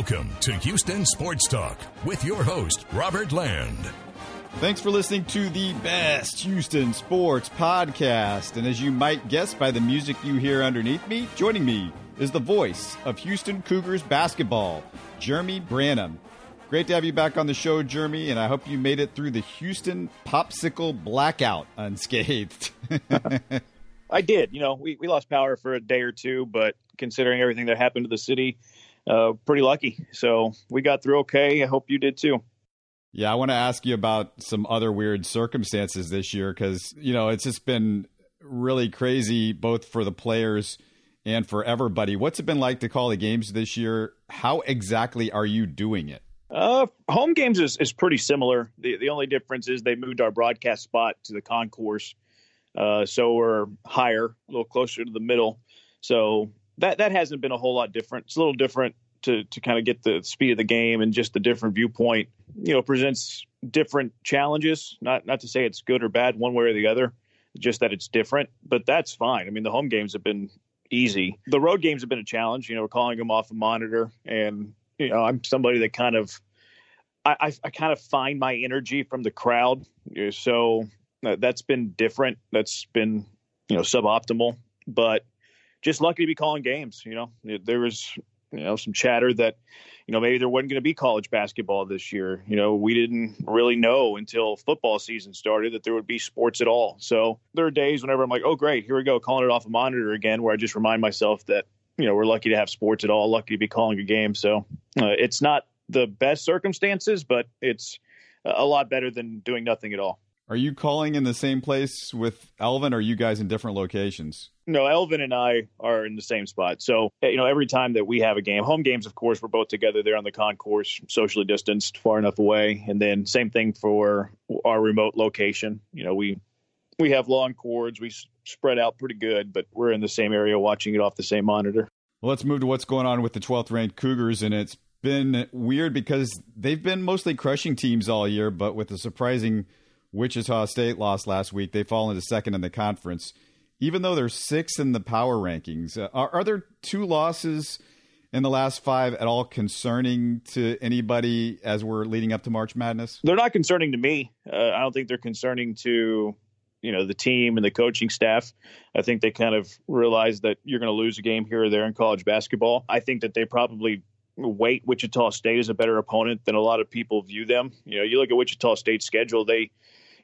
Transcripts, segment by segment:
Welcome to Houston Sports Talk with your host, Robert Land. Thanks for listening to the best Houston sports podcast. And as you might guess by the music you hear underneath me, joining me is the voice of Houston Cougars basketball, Jeremy Branham. Great to have you back on the show, Jeremy, and I hope you made it through the Houston popsicle blackout unscathed. I did. You know, we, we lost power for a day or two, but considering everything that happened to the city, uh, pretty lucky. So we got through okay. I hope you did too. Yeah, I want to ask you about some other weird circumstances this year because, you know, it's just been really crazy both for the players and for everybody. What's it been like to call the games this year? How exactly are you doing it? Uh, home games is, is pretty similar. The the only difference is they moved our broadcast spot to the concourse, uh, so we're higher, a little closer to the middle. So that that hasn't been a whole lot different. It's a little different to to kind of get the speed of the game and just the different viewpoint. You know, presents different challenges. Not not to say it's good or bad one way or the other, just that it's different. But that's fine. I mean, the home games have been easy. The road games have been a challenge. You know, we're calling them off a monitor and you know, I'm somebody that kind of, I, I, I kind of find my energy from the crowd. So uh, that's been different. That's been, you know, suboptimal, but just lucky to be calling games. You know, there was, you know, some chatter that, you know, maybe there wasn't going to be college basketball this year. You know, we didn't really know until football season started that there would be sports at all. So there are days whenever I'm like, oh, great, here we go, calling it off a monitor again, where I just remind myself that you know we're lucky to have sports at all, lucky to be calling a game. So uh, it's not the best circumstances, but it's a lot better than doing nothing at all. Are you calling in the same place with Elvin, or are you guys in different locations? No, Elvin and I are in the same spot. So, you know, every time that we have a game, home games, of course, we're both together there on the concourse, socially distanced, far enough away. And then same thing for our remote location. You know, we we have long cords. We spread out pretty good, but we're in the same area watching it off the same monitor. Well, let's move to what's going on with the 12th ranked Cougars, and it's been weird because they've been mostly crushing teams all year, but with a surprising Wichita State lost last week, they fall into second in the conference, even though they're sixth in the power rankings. Uh, are, are there two losses in the last five at all concerning to anybody as we're leading up to March Madness? They're not concerning to me. Uh, I don't think they're concerning to you know the team and the coaching staff. I think they kind of realize that you're going to lose a game here or there in college basketball. I think that they probably weight Wichita State as a better opponent than a lot of people view them. You know, you look at Wichita State's schedule, they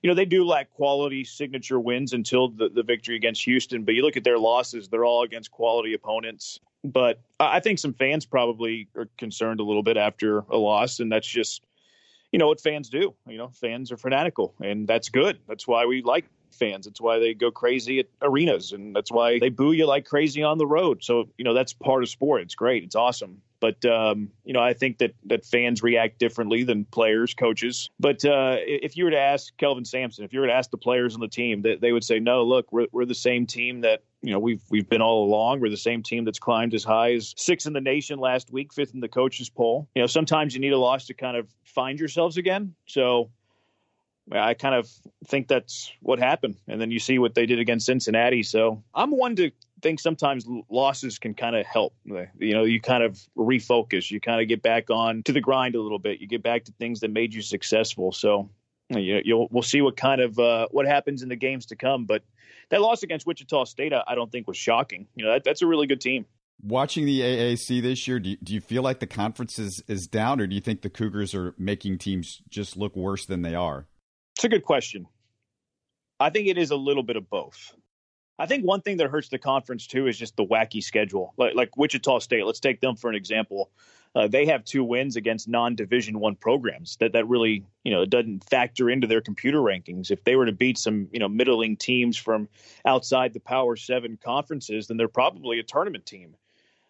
you know, they do lack quality signature wins until the, the victory against Houston, but you look at their losses, they're all against quality opponents. But I think some fans probably are concerned a little bit after a loss, and that's just you know what fans do. You know, fans are fanatical, and that's good. That's why we like fans. It's why they go crazy at arenas, and that's why they boo you like crazy on the road. So you know that's part of sport. It's great. It's awesome. But um, you know, I think that that fans react differently than players, coaches. But uh, if you were to ask Kelvin Sampson, if you were to ask the players on the team, they, they would say, "No, look, we're we're the same team that you know we've we've been all along. We're the same team that's climbed as high as sixth in the nation last week, fifth in the coaches poll. You know, sometimes you need a loss to kind of find yourselves again. So I kind of think that's what happened. And then you see what they did against Cincinnati. So I'm one to think sometimes losses can kind of help. You know, you kind of refocus, you kind of get back on to the grind a little bit. You get back to things that made you successful. So you know, we'll see what kind of uh, what happens in the games to come. But that loss against Wichita State, I don't think was shocking. You know, that, that's a really good team. Watching the AAC this year, do you, do you feel like the conference is, is down, or do you think the Cougars are making teams just look worse than they are? It's a good question. I think it is a little bit of both. I think one thing that hurts the conference too is just the wacky schedule. Like, like Wichita State, let's take them for an example. Uh, they have two wins against non-division one programs. That that really, you know, doesn't factor into their computer rankings. If they were to beat some, you know, middling teams from outside the Power Seven conferences, then they're probably a tournament team.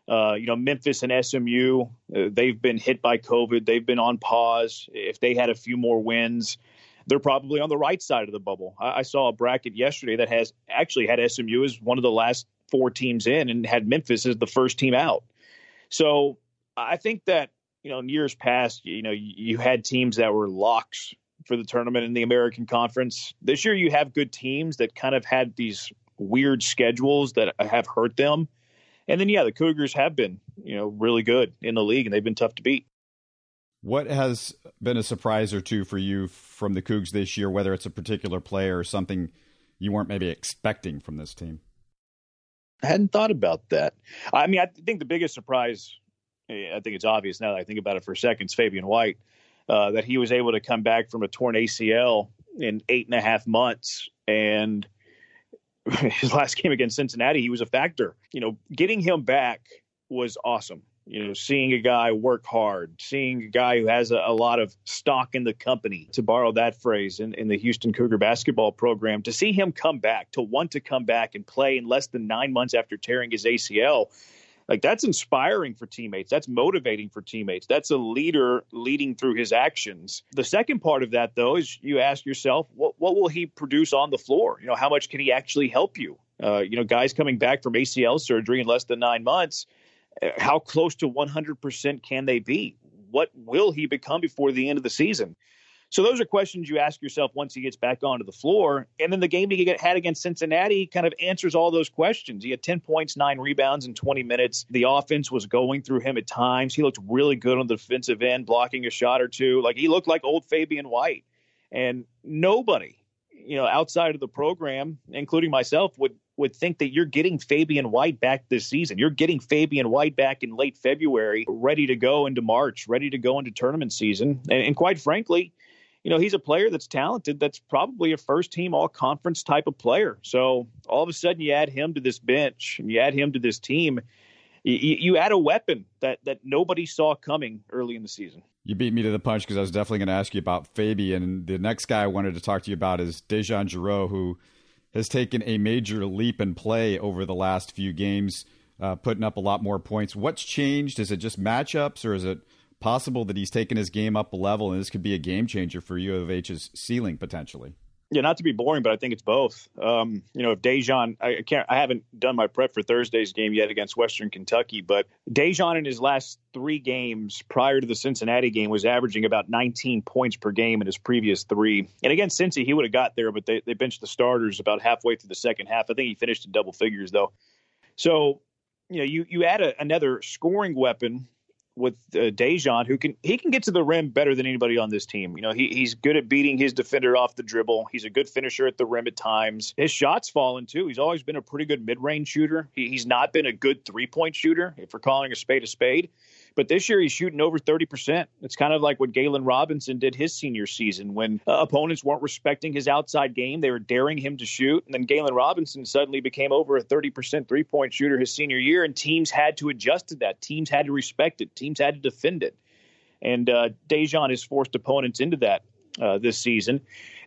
Uh, you know, Memphis and SMU, uh, they've been hit by COVID. They've been on pause. If they had a few more wins, they're probably on the right side of the bubble. I, I saw a bracket yesterday that has actually had SMU as one of the last four teams in and had Memphis as the first team out. So I think that, you know, in years past, you know, you, you had teams that were locks for the tournament in the American Conference. This year, you have good teams that kind of had these weird schedules that have hurt them. And then, yeah, the Cougars have been, you know, really good in the league, and they've been tough to beat. What has been a surprise or two for you from the Cougs this year, whether it's a particular player or something you weren't maybe expecting from this team? I hadn't thought about that. I mean, I think the biggest surprise, I think it's obvious now that I think about it for a second, is Fabian White, uh, that he was able to come back from a torn ACL in eight and a half months. And his last game against Cincinnati, he was a factor. You know, getting him back was awesome. You know, seeing a guy work hard, seeing a guy who has a, a, lot of stock in the company, to borrow that phrase, in, in the Houston Cougar basketball program, to see him come back, to want to come back and play in less than nine months after tearing his ACL, like that's inspiring for teammates. That's motivating for teammates. That's a leader leading through his actions. The second part of that, though, is you ask yourself, what, what will he produce on the floor? You know, how much can he actually help you? Uh, you know, guys coming back from ACL surgery in less than nine months how close to 100% can they be? What will he become before the end of the season? So those are questions you ask yourself once he gets back onto the floor. And then the game he had against Cincinnati kind of answers all those questions. He had 10 points, nine rebounds in 20 minutes. The offense was going through him at times. He looked really good on the defensive end, blocking a shot or two. Like he looked like old Fabian White. And nobody, you know, outside of the program, including myself, would would think that you're getting Fabian White back this season. You're getting Fabian White back in late February, ready to go into March, ready to go into tournament season. And, and quite frankly, you know, he's a player that's talented. That's probably a first team all conference type of player. So all of a sudden you add him to this bench and you add him to this team. You, add a weapon that, that nobody saw coming early in the season. You beat me to the punch because I was definitely going to ask you about Fabian. The next guy I wanted to talk to you about is DeJon Jarreau, who – has taken a major leap in play over the last few games, uh, putting up a lot more points. What's changed? Is it just matchups, or is it possible that he's taken his game up a level and this could be a game changer for U of H's ceiling potentially? Yeah, not to be boring, but I think it's both. Um, you know, if DeJon, I can't, I haven't done my prep for Thursday's game yet against Western Kentucky, but DeJon in his last three games prior to the Cincinnati game was averaging about 19 points per game in his previous three. And against Cincy, he would have got there, but they, they benched the starters about halfway through the second half. I think he finished in double figures though. So, you know, you you add a, another scoring weapon with uh, DeJon, who can he can get to the rim better than anybody on this team. You know, he, he's good at beating his defender off the dribble. He's a good finisher at the rim at times. His shots falling too. He's always been a pretty good mid range shooter. He, he's not been a good three point shooter, if we're calling a spade a spade. But this year he's shooting over 30%. It's kind of like what Galen Robinson did his senior season when uh, opponents weren't respecting his outside game. They were daring him to shoot. And then Galen Robinson suddenly became over a 30% three point shooter his senior year. And teams had to adjust to that. Teams had to respect it. Teams had to defend it. And uh, DeJon has forced opponents into that uh, this season.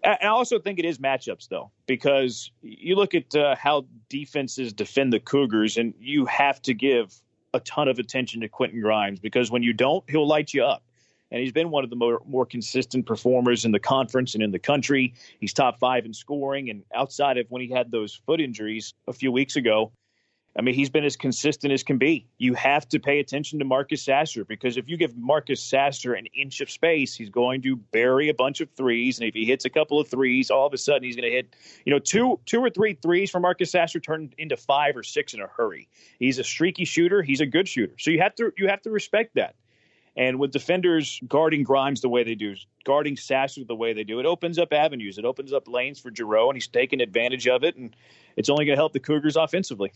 I also think it is matchups, though, because you look at uh, how defenses defend the Cougars, and you have to give a ton of attention to Quentin Grimes because when you don't, he'll light you up. And he's been one of the more, more consistent performers in the conference and in the country. He's top five in scoring. And outside of when he had those foot injuries a few weeks ago, I mean, he's been as consistent as can be. You have to pay attention to Marcus Sasser because if you give Marcus Sasser an inch of space, he's going to bury a bunch of threes. And if he hits a couple of threes, all of a sudden he's going to hit, you know, two, two or three threes for Marcus Sasser turn into five or six in a hurry. He's a streaky shooter. He's a good shooter. So you have to you have to respect that. And with defenders guarding Grimes the way they do, guarding Sasser the way they do, it opens up avenues. It opens up lanes for Jarreau, and he's taking advantage of it. And it's only going to help the Cougars offensively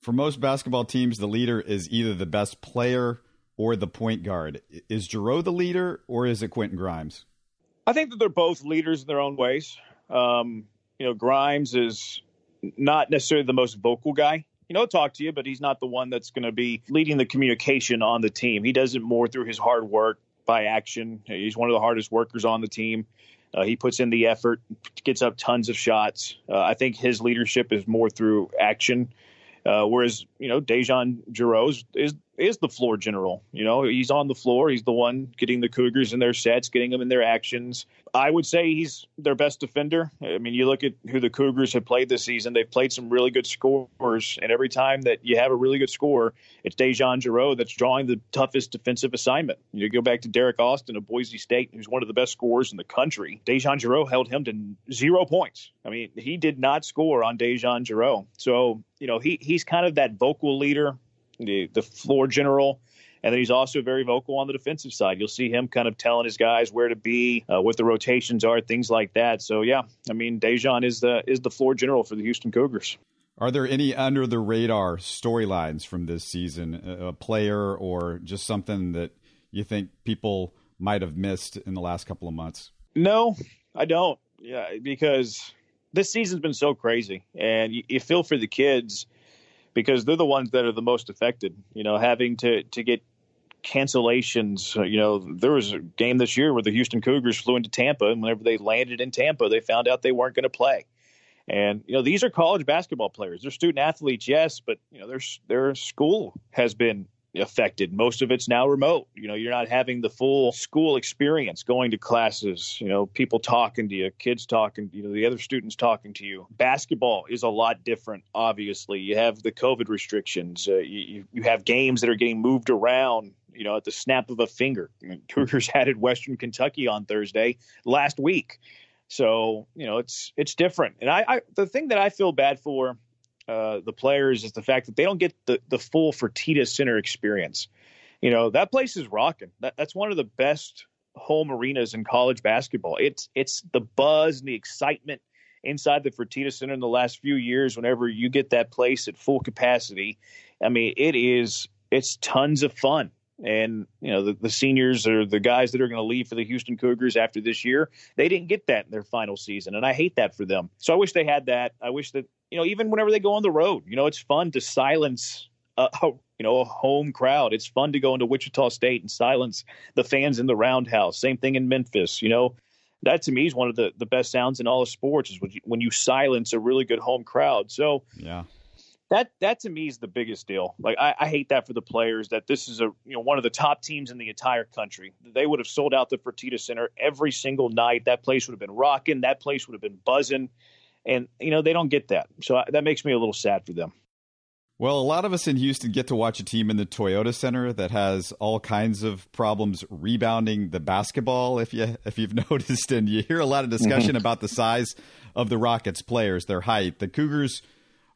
for most basketball teams, the leader is either the best player or the point guard. Is Jarreau the leader or is it Quentin Grimes? I think that they're both leaders in their own ways. Um, you know, Grimes is not necessarily the most vocal guy. You know, talk to you, but he's not the one that's going to be leading the communication on the team. He does it more through his hard work by action. He's one of the hardest workers on the team. Uh, he puts in the effort, gets up tons of shots. Uh, I think his leadership is more through action. Uh, whereas you know DeJon Jarreau is, is the floor general. You know, he's on the floor. He's the one getting the Cougars in their sets, getting them in their actions. I would say he's their best defender. I mean, you look at who the Cougars have played this season. They've played some really good scores, and every time that you have a really good score, it's DeJon Jarreau that's drawing the toughest defensive assignment. You go back to Derrick Alston of Boise State, who's one of the best scorers in the country. DeJon Jarreau held him to zero points. I mean, he did not score on DeJon Jarreau. So, you know, he he's kind of that vocal leader the the floor general. And then he's also very vocal on the defensive side. You'll see him kind of telling his guys where to be, uh, what the rotations are, things like that. So yeah, I mean, DeJon is the is the floor general for the Houston Cougars. Are there any under the radar storylines from this season, a player or just something that you think people might have missed in the last couple of months? No, I don't. Yeah, because this season's been so crazy, and you, you feel for the kids because they're the ones that are the most affected. You know, having to to get cancellations. Uh, you know, there was a game this year where the Houston Cougars flew into Tampa, and whenever they landed in Tampa, they found out they weren't going to play. And you know, these are college basketball players. They're student athletes, yes, but you know, their their school has been affected. Most of it's now remote. You know, you're not having the full school experience going to classes, you know, people talking to you, kids talking, you know, the other students talking to you. Basketball is a lot different, obviously. You have the COVID restrictions, uh, you, you have games that are getting moved around. You know, at the snap of a finger. Cougars had at Western Kentucky on Thursday last week. So you know it's it's different, and I, I the thing that I feel bad for uh, the players is the fact that they don't get the the full Fertitta Center experience. You know that place is rocking. That, that's one of the best home arenas in college basketball. It's it's the buzz and the excitement inside the Fertitta Center in the last few years. Whenever you get that place at full capacity, I mean it is it's tons of fun. And you know the, the seniors or the guys that are going to leave for the Houston Cougars after this year, they didn't get that in their final season, and I hate that for them. So I wish they had that. I wish that you know even whenever they go on the road, you know it's fun to silence a, you know a home crowd. It's fun to go into Wichita State and silence the fans in the roundhouse. Same thing in Memphis. You know that to me is one of the the best sounds in all of sports is when you, when you silence a really good home crowd. So yeah that that to me is the biggest deal. Like I, I, hate that for the players that this is a you know one of the top teams in the entire country. They would have sold out the Fertitta Center every single night. That place would have been rocking. That place would have been buzzing, and you know they don't get that. So I, that makes me a little sad for them. Well, a lot of us in Houston get to watch a team in the Toyota Center that has all kinds of problems rebounding the basketball. If you if you've noticed, and you hear a lot of discussion mm-hmm. about the size of the Rockets players, their height. The Cougars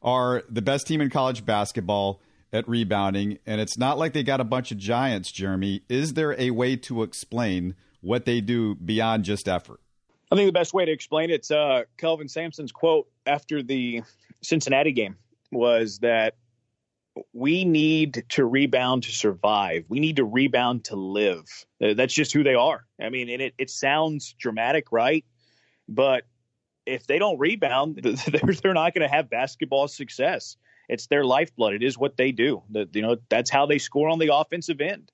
are the best team in college basketball at rebounding, and it's not like they got a bunch of giants, Jeremy. Is there a way to explain what they do beyond just effort? I think the best way to explain it's uh, Kelvin Sampson's quote after the Cincinnati game was that we need to rebound to survive. We need to rebound to live. Uh, that's just who they are. I mean, and it, it sounds dramatic, right? But if they don't rebound, they're, they're not going to have basketball success. It's their lifeblood. It is what they do. The, you know, that's how they score on the offensive end.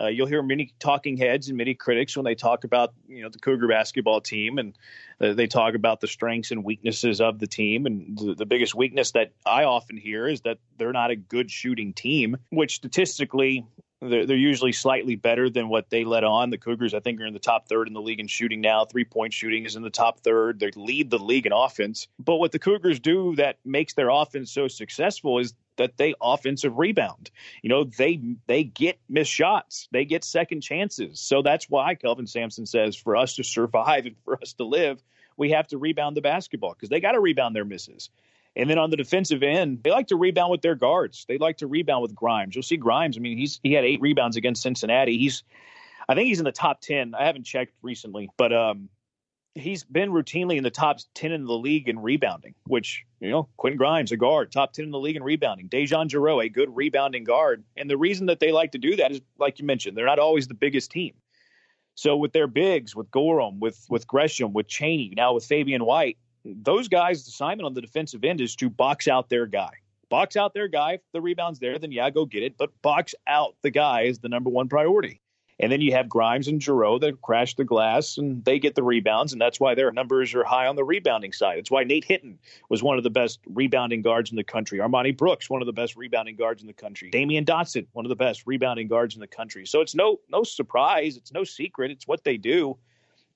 Uh, you'll hear many talking heads and many critics when they talk about you know the Cougar basketball team, and uh, they talk about the strengths and weaknesses of the team. And the, the biggest weakness that I often hear is that they're not a good shooting team, which statistically they're, they're usually slightly better than what they let on. The Cougars, I think, are in the top third in the league in shooting now. Three point shooting is in the top third. They lead the league in offense. But what the Cougars do that makes their offense so successful is that they offensive rebound. You know, they they get missed shots, they get second chances. So that's why Kelvin Sampson says for us to survive and for us to live, we have to rebound the basketball because they got to rebound their misses. And then on the defensive end, they like to rebound with their guards. They like to rebound with Grimes. You'll see Grimes. I mean, he's he had eight rebounds against Cincinnati. He's, I think he's in the top ten. I haven't checked recently, but um, he's been routinely in the top ten in the league in rebounding. Which you know, Quentin Grimes, a guard, top ten in the league in rebounding. DeJon Jarreau, a good rebounding guard. And the reason that they like to do that is, like you mentioned, they're not always the biggest team. So with their bigs, with Gorham, with with Gresham, with Chaney, now with Fabian White, those guys' assignment on the defensive end is to box out their guy. Box out their guy. If the rebound's there, then yeah, go get it. But box out the guy is the number one priority. And then you have Grimes and Jarreau that crash the glass and they get the rebounds, and that's why their numbers are high on the rebounding side. It's why Nate Hinton was one of the best rebounding guards in the country. Armani Brooks, one of the best rebounding guards in the country. Damyean Dotson, one of the best rebounding guards in the country. So it's no no surprise. It's no secret. It's what they do.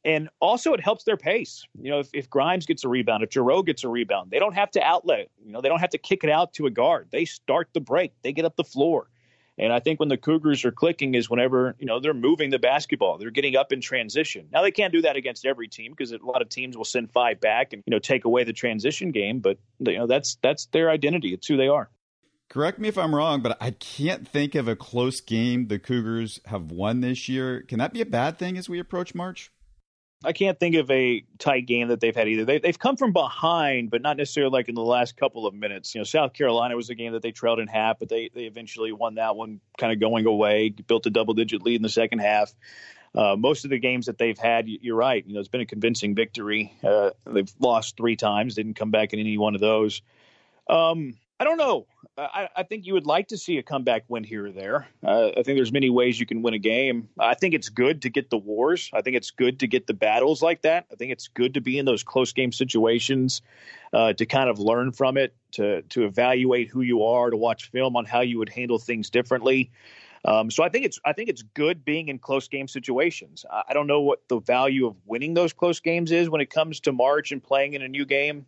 And also, it helps their pace. You know, if, if Grimes gets a rebound, if Jarreau gets a rebound, they don't have to outlet. You know, they don't have to kick it out to a guard. They start the break. They get up the floor. And I think when the Cougars are clicking is whenever, you know, they're moving the basketball. They're getting up in transition. Now they can't do that against every team because a lot of teams will send five back and, you know, take away the transition game, but you know, that's that's their identity. It's who they are. Correct me if I'm wrong, but I can't think of a close game the Cougars have won this year. Can that be a bad thing as we approach March? I can't think of a tight game that they've had either. They, have come from behind, but not necessarily like in the last couple of minutes. You know, South Carolina was a game that they trailed in half, but they they eventually won that one, kind of going away, built a double digit lead in the second half. Uh, most of the games that they've had, you're right. You know, it's been a convincing victory. Uh, they've lost three times, didn't come back in any one of those. Um, I don't know. I, I, think you would like to see a comeback win here or there. Uh, I think there's many ways you can win a game. I think it's good to get the wars. I think it's good to get the battles like that. I think it's good to be in those close game situations, uh, to kind of learn from it, to to evaluate who you are, to watch film on how you would handle things differently. Um, so I think it's I think it's good being in close game situations. I, I don't know what the value of winning those close games is when it comes to March and playing in a new game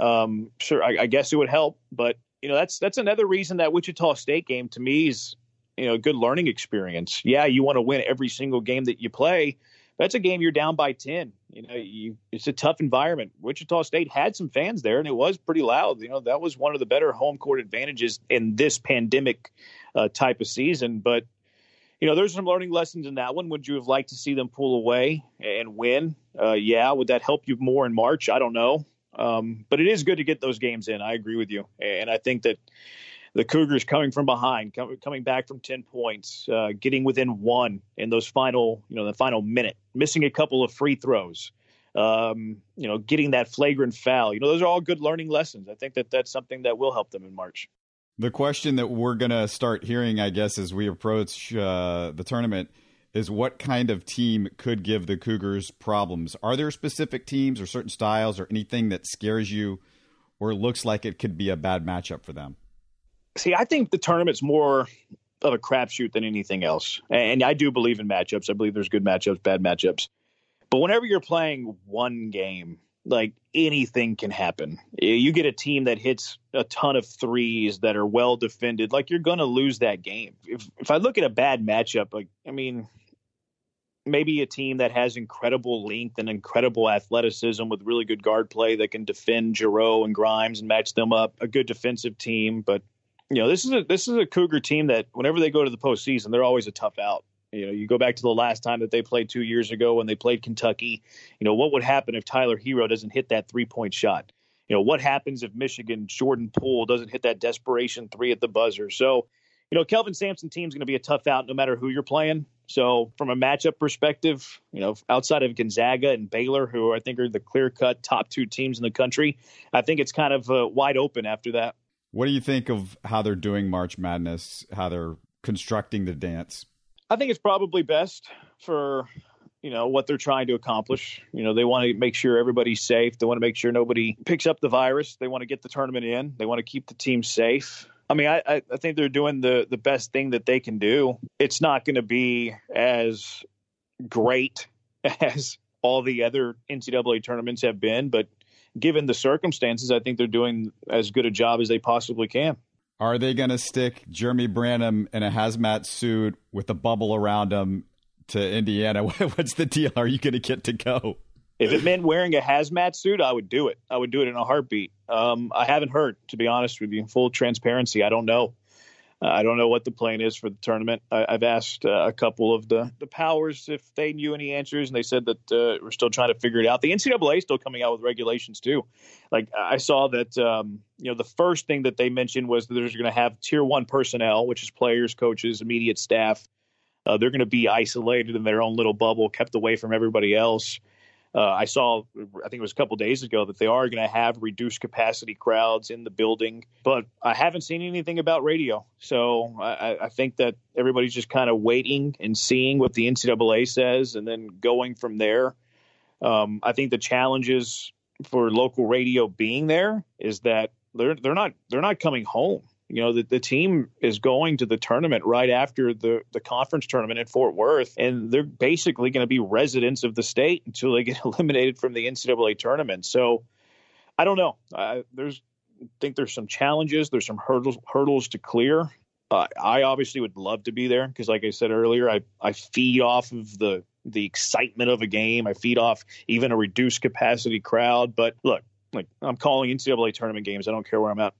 um, sure, I, I, guess it would help. But you know, that's that's another reason that Wichita State game to me is you know a good learning experience. Yeah, you want to win every single game that you play. That's a game you're down by ten. You know, you, it's a tough environment. Wichita State had some fans there, and it was pretty loud. You know, that was one of the better home court advantages in this pandemic uh, type of season. But you know, there's some learning lessons in that one. Would you have liked to see them pull away and win? Uh, yeah. Would that help you more in March? I don't know. Um, but it is good to get those games in. I agree with you, and I think that the Cougars coming from behind, coming back from ten points, uh, getting within one in those final, you know, the final minute, missing a couple of free throws, um, you know, getting that flagrant foul. You know, those are all good learning lessons. I think that that's something that will help them in March. The question that we're going to start hearing, I guess, as we approach uh, the tournament is what kind of team could give the Cougars problems? Are there specific teams or certain styles or anything that scares you or looks like it could be a bad matchup for them? See, I think the tournament's more of a crapshoot than anything else. And I do believe in matchups. I believe there's good matchups, bad matchups. But whenever you're playing one game, like anything can happen. You get a team that hits a ton of threes that are well defended, like you're going to lose that game. If if I look at a bad matchup, like I mean, maybe a team that has incredible length and incredible athleticism with really good guard play that can defend Jarreau and Grimes and match them up. A good defensive team, but you know this is a this is a Cougar team that whenever they go to the postseason, they're always a tough out. You know, you go back to the last time that they played two years ago when they played Kentucky. You know, what would happen if Tyler Herro doesn't hit that three point shot? You know, what happens if Michigan Jordan Poole doesn't hit that desperation three at the buzzer? So, you know, Kelvin Sampson team's going to be a tough out no matter who you're playing. So, from a matchup perspective, you know, outside of Gonzaga and Baylor, who I think are the clear cut top two teams in the country, I think it's kind of uh, wide open after that. What do you think of how they're doing March Madness, how they're constructing the dance? I think it's probably best for you know what they're trying to accomplish. You know, they want to make sure everybody's safe. They want to make sure nobody picks up the virus. They want to get the tournament in. They want to keep the team safe. I mean, I, I think they're doing the, the best thing that they can do. It's not going to be as great as all the other NCAA tournaments have been, but given the circumstances, I think they're doing as good a job as they possibly can. Are they going to stick Jeremy Branham in a hazmat suit with a bubble around him to Indiana? What's the deal? Are you going to get to go? If it meant wearing a hazmat suit, I would do it. I would do it in a heartbeat. Um, I haven't heard, to be honest with you. Full transparency, I don't know. Uh, I don't know what the plan is for the tournament. I, have asked uh, a couple of the, the powers if they knew any answers, and they said that uh, we're still trying to figure it out. The NCAA is still coming out with regulations too. Like I saw that um, you know the first thing that they mentioned was that they're going to have tier one personnel, which is players, coaches, immediate staff. Uh, they're going to be isolated in their own little bubble, kept away from everybody else. Uh, I saw, I think it was a couple days ago, that they are going to have reduced capacity crowds in the building, but I haven't seen anything about radio. So I, I think that everybody's just kind of waiting and seeing what the NCAA says and then going from there. Um, I think the challenges for local radio being there is that they're they're not they're not coming home. You know, the, the team is going to the tournament right after the, the conference tournament in Fort Worth, and they're basically going to be residents of the state until they get eliminated from the NCAA tournament. So I don't know. I, there's I think there's some challenges. There's some hurdles hurdles to clear. Uh, I obviously would love to be there because, like I said earlier, I, I feed off of the the excitement of a game. I feed off even a reduced capacity crowd. But look, like I'm calling NCAA tournament games. I don't care where I'm at.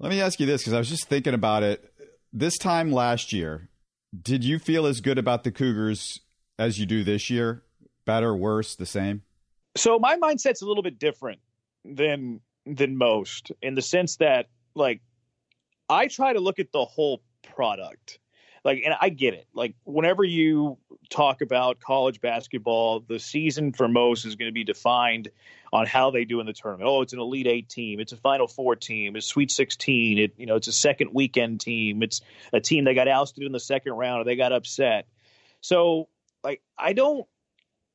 Let me ask you this because I was just thinking about it. This time last year, did you feel as good about the Cougars as you do this year? Better, worse, the same? So my mindset's a little bit different than than most in the sense that like I try to look at the whole product. Like and I get it. Like whenever you talk about college basketball, the season for most is going to be defined on how they do in the tournament. Oh, it's an Elite Eight team. It's a Final Four team. It's Sweet 16. It you know it's a second weekend team. It's a team that got ousted in the second round or they got upset. So like I don't.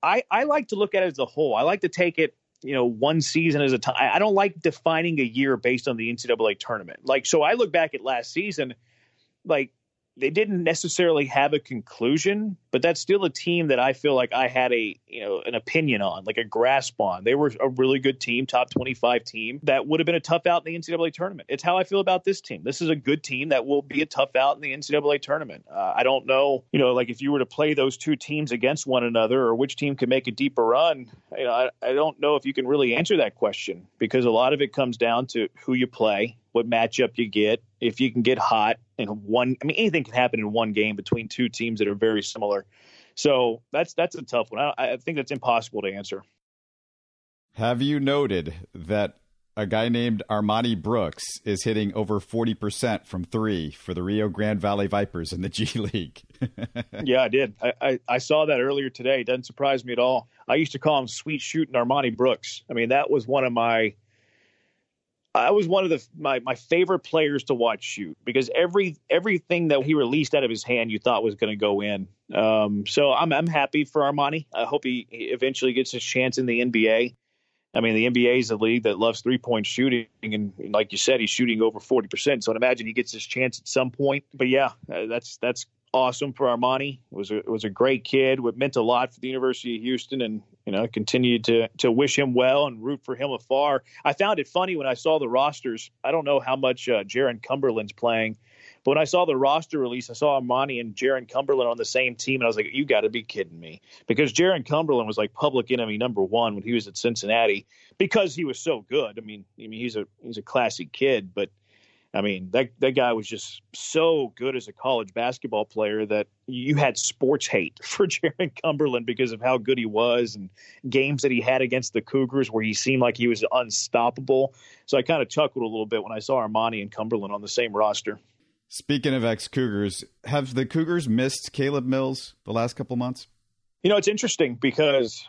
I I like to look at it as a whole. I like to take it you know one season as a time. I don't like defining a year based on the NCAA tournament. Like so, I look back at last season, like they didn't necessarily have a conclusion, but that's still a team that I feel like I had a you know an opinion on, like a grasp on. They were a really good team, top twenty five team that would have been a tough out in the NCAA tournament. It's how I feel about this team. This is a good team that will be a tough out in the NCAA tournament. Uh, I don't know, you know, like if you were to play those two teams against one another, or which team could make a deeper run. You know, I, I don't know if you can really answer that question because a lot of it comes down to who you play what matchup you get. If you can get hot in one, I mean, anything can happen in one game between two teams that are very similar. So that's that's a tough one. I, I think that's impossible to answer. Have you noted that a guy named Armani Brooks is hitting over 40% from three for the Rio Grande Valley Vipers in the G League. yeah, I did. I, I, I, saw that earlier today. It doesn't surprise me at all. I used to call him Sweet Shooting Armani Brooks. I mean, that was one of my I was one of the my, my favorite players to watch shoot because every everything that he released out of his hand you thought was going to go in. Um, so I'm I'm happy for Armani. I hope he eventually gets his chance in the NBA. I mean, the NBA is a league that loves three point shooting, and like you said, he's shooting over forty percent. So I'd imagine he gets his chance at some point. But yeah, uh, that's that's awesome for Armani. was a was a great kid. What meant a lot for the University of Houston, and you know, continued to to wish him well and root for him afar. I found it funny when I saw the rosters. I don't know how much uh, Jarron Cumberland's playing, but when I saw the roster release, I saw Armani and Jarron Cumberland on the same team, and I was like, "You got to be kidding me!" Because Jarron Cumberland was like public enemy number one when he was at Cincinnati because he was so good. I mean, I mean, he's a he's a classy kid, but I mean, that that guy was just so good as a college basketball player that you had sports hate for Jarron Cumberland because of how good he was and games that he had against the Cougars where he seemed like he was unstoppable. So I kind of chuckled a little bit when I saw Armani and Cumberland on the same roster. Speaking of ex Cougars, have the Cougars missed Caleb Mills the last couple months? You know, it's interesting because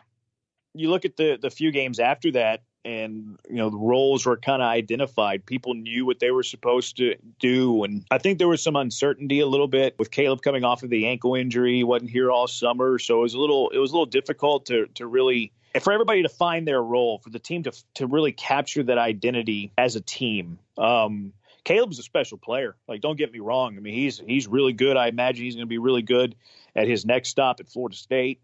you look at the the few games after that and you know the roles were kind of identified people knew what they were supposed to do and i think there was some uncertainty a little bit with caleb coming off of the ankle injury he wasn't here all summer so it was a little it was a little difficult to to really for everybody to find their role for the team to to really capture that identity as a team um Caleb's a special player. Like, don't get me wrong. I mean, he's he's really good. I imagine he's going to be really good at his next stop at Florida State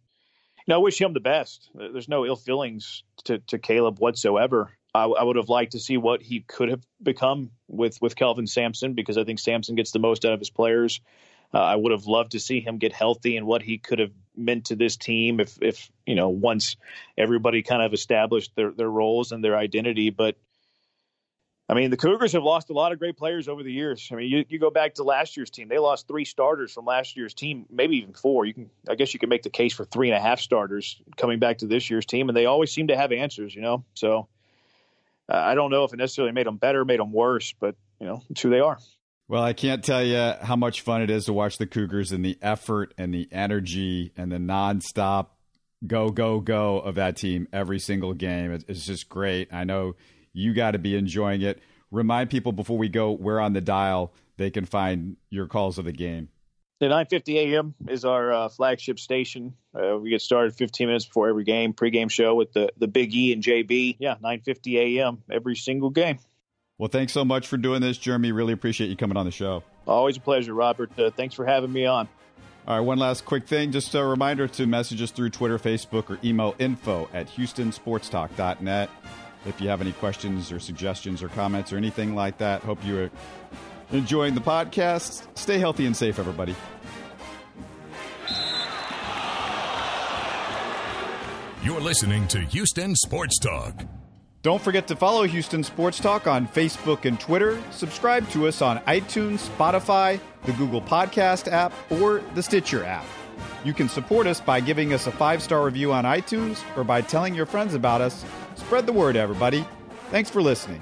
know, I wish him the best. There's no ill feelings to, to Caleb whatsoever. I, I, would have liked to see what he could have become with with Kelvin Sampson because I think Sampson gets the most out of his players. Uh, I would have loved to see him get healthy and what he could have meant to this team if if you know once everybody kind of established their their roles and their identity. But I mean, the Cougars have lost a lot of great players over the years. I mean, you, you go back to last year's team; they lost three starters from last year's team, maybe even four. You can, I guess, you can make the case for three and a half starters coming back to this year's team, and they always seem to have answers. You know, so uh, I don't know if it necessarily made them better, made them worse, but you know, it's who they are. Well, I can't tell you how much fun it is to watch the Cougars and the effort and the energy and the nonstop go go go of that team every single game. It's just great. I know you got to be enjoying it. Remind people before we go where on the dial they can find your calls of the game. The 9:50 a.m. is our uh, flagship station. Uh, we get started 15 minutes before every game, pregame show with the the Big E and JB. Yeah, 9:50 a.m. every single game. Well, thanks so much for doing this, Jeremy. Really appreciate you coming on the show. Always a pleasure, Robert. Uh, thanks for having me on. All right, one last quick thing. Just a reminder to message us through Twitter, Facebook, or email info at houstonsportstalk.net. If you have any questions or suggestions or comments or anything like that, hope you uh, are enjoying the podcast. Stay healthy and safe, everybody. You're listening to Houston Sports Talk. Don't forget to follow Houston Sports Talk on Facebook and Twitter. Subscribe to us on iTunes, Spotify, the Google Podcast app, or the Stitcher app. You can support us by giving us a five star review on iTunes or by telling your friends about us. Spread the word, everybody. Thanks for listening.